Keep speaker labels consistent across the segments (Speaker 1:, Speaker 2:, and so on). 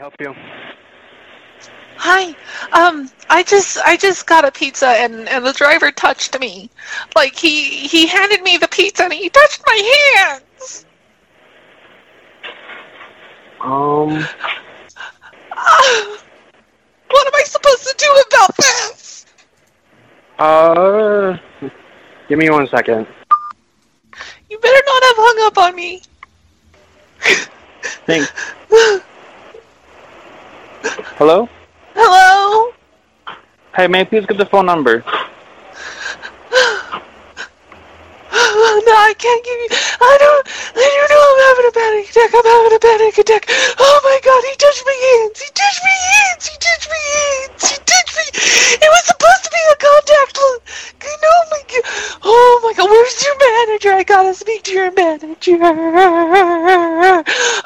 Speaker 1: help you?
Speaker 2: Hi. Um, I just I just got a pizza and and the driver touched me. Like he he handed me the pizza and he touched my hands.
Speaker 1: Um,
Speaker 2: Ah, what am I supposed to do about this?
Speaker 1: uh, give me one second.
Speaker 2: You better not have hung up on me.
Speaker 1: Think. Hello?
Speaker 2: Hello?
Speaker 1: Hey, may I please get the phone number?
Speaker 2: No, I can't give you. I don't. I don't know. I'm having a panic attack. I'm having a panic attack. Oh my god, he touched my hands. He touched my hands. He touched my hands. He touched me. It was supposed to be a contactless. Oh my god. Oh my god. Where's your manager? I gotta speak to your manager.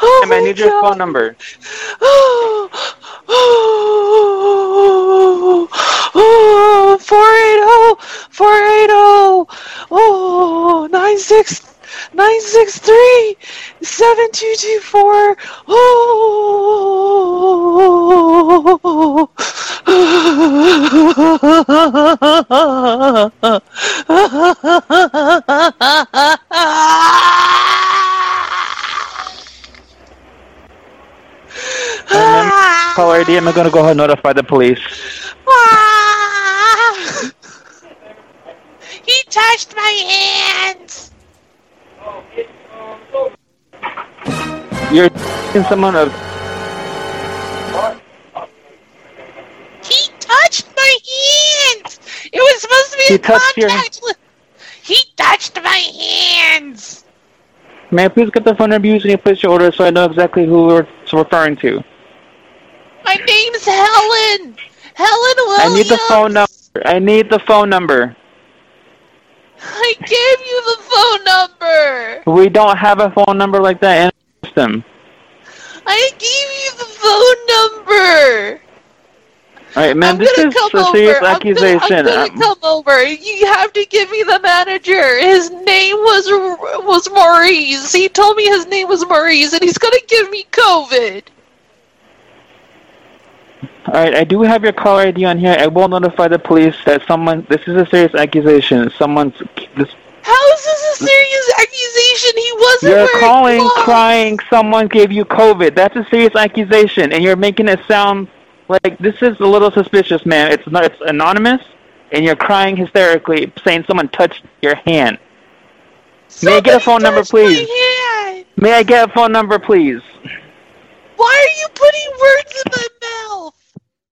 Speaker 2: Oh
Speaker 1: Hey, man, I
Speaker 2: my
Speaker 1: need your phone number.
Speaker 2: Oh, oh, oh, 480, 480, oh, 96, 963, 7224, oh.
Speaker 1: caller ID. I'm gonna go ahead and notify the police.
Speaker 2: Ah! He touched my hands.
Speaker 1: You're in someone of.
Speaker 2: He touched my hands. It was supposed to be
Speaker 1: He
Speaker 2: a
Speaker 1: touched
Speaker 2: contact. li- He touched my hands.
Speaker 1: May I please get the phone number using your place your order so I know exactly who we're referring to?
Speaker 2: My name's Helen. Helen Williams.
Speaker 1: I need the phone number. I need the phone number.
Speaker 2: I gave you the phone number.
Speaker 1: We don't have a phone number like that in the system.
Speaker 2: I gave you the phone number.
Speaker 1: All right, man.
Speaker 2: I'm
Speaker 1: this is a
Speaker 2: over.
Speaker 1: serious
Speaker 2: I'm
Speaker 1: accusation.
Speaker 2: Gonna, I'm
Speaker 1: Um,
Speaker 2: gonna come over. You have to give me the manager. His name was was Maurice. He told me his name was Maurice, and he's gonna give me COVID.
Speaker 1: All right, I do have your caller ID on here. I will notify the police that someone. This is a serious accusation. Someone's. This,
Speaker 2: How is this a serious accusation? He wasn't
Speaker 1: you're calling, crying. Someone gave you COVID. That's a serious accusation, and you're making it sound like this is a little suspicious, man. It's not. It's anonymous, and you're crying hysterically, saying someone touched your hand. May I get a phone number, please? May I get a phone number, please?
Speaker 2: Why are you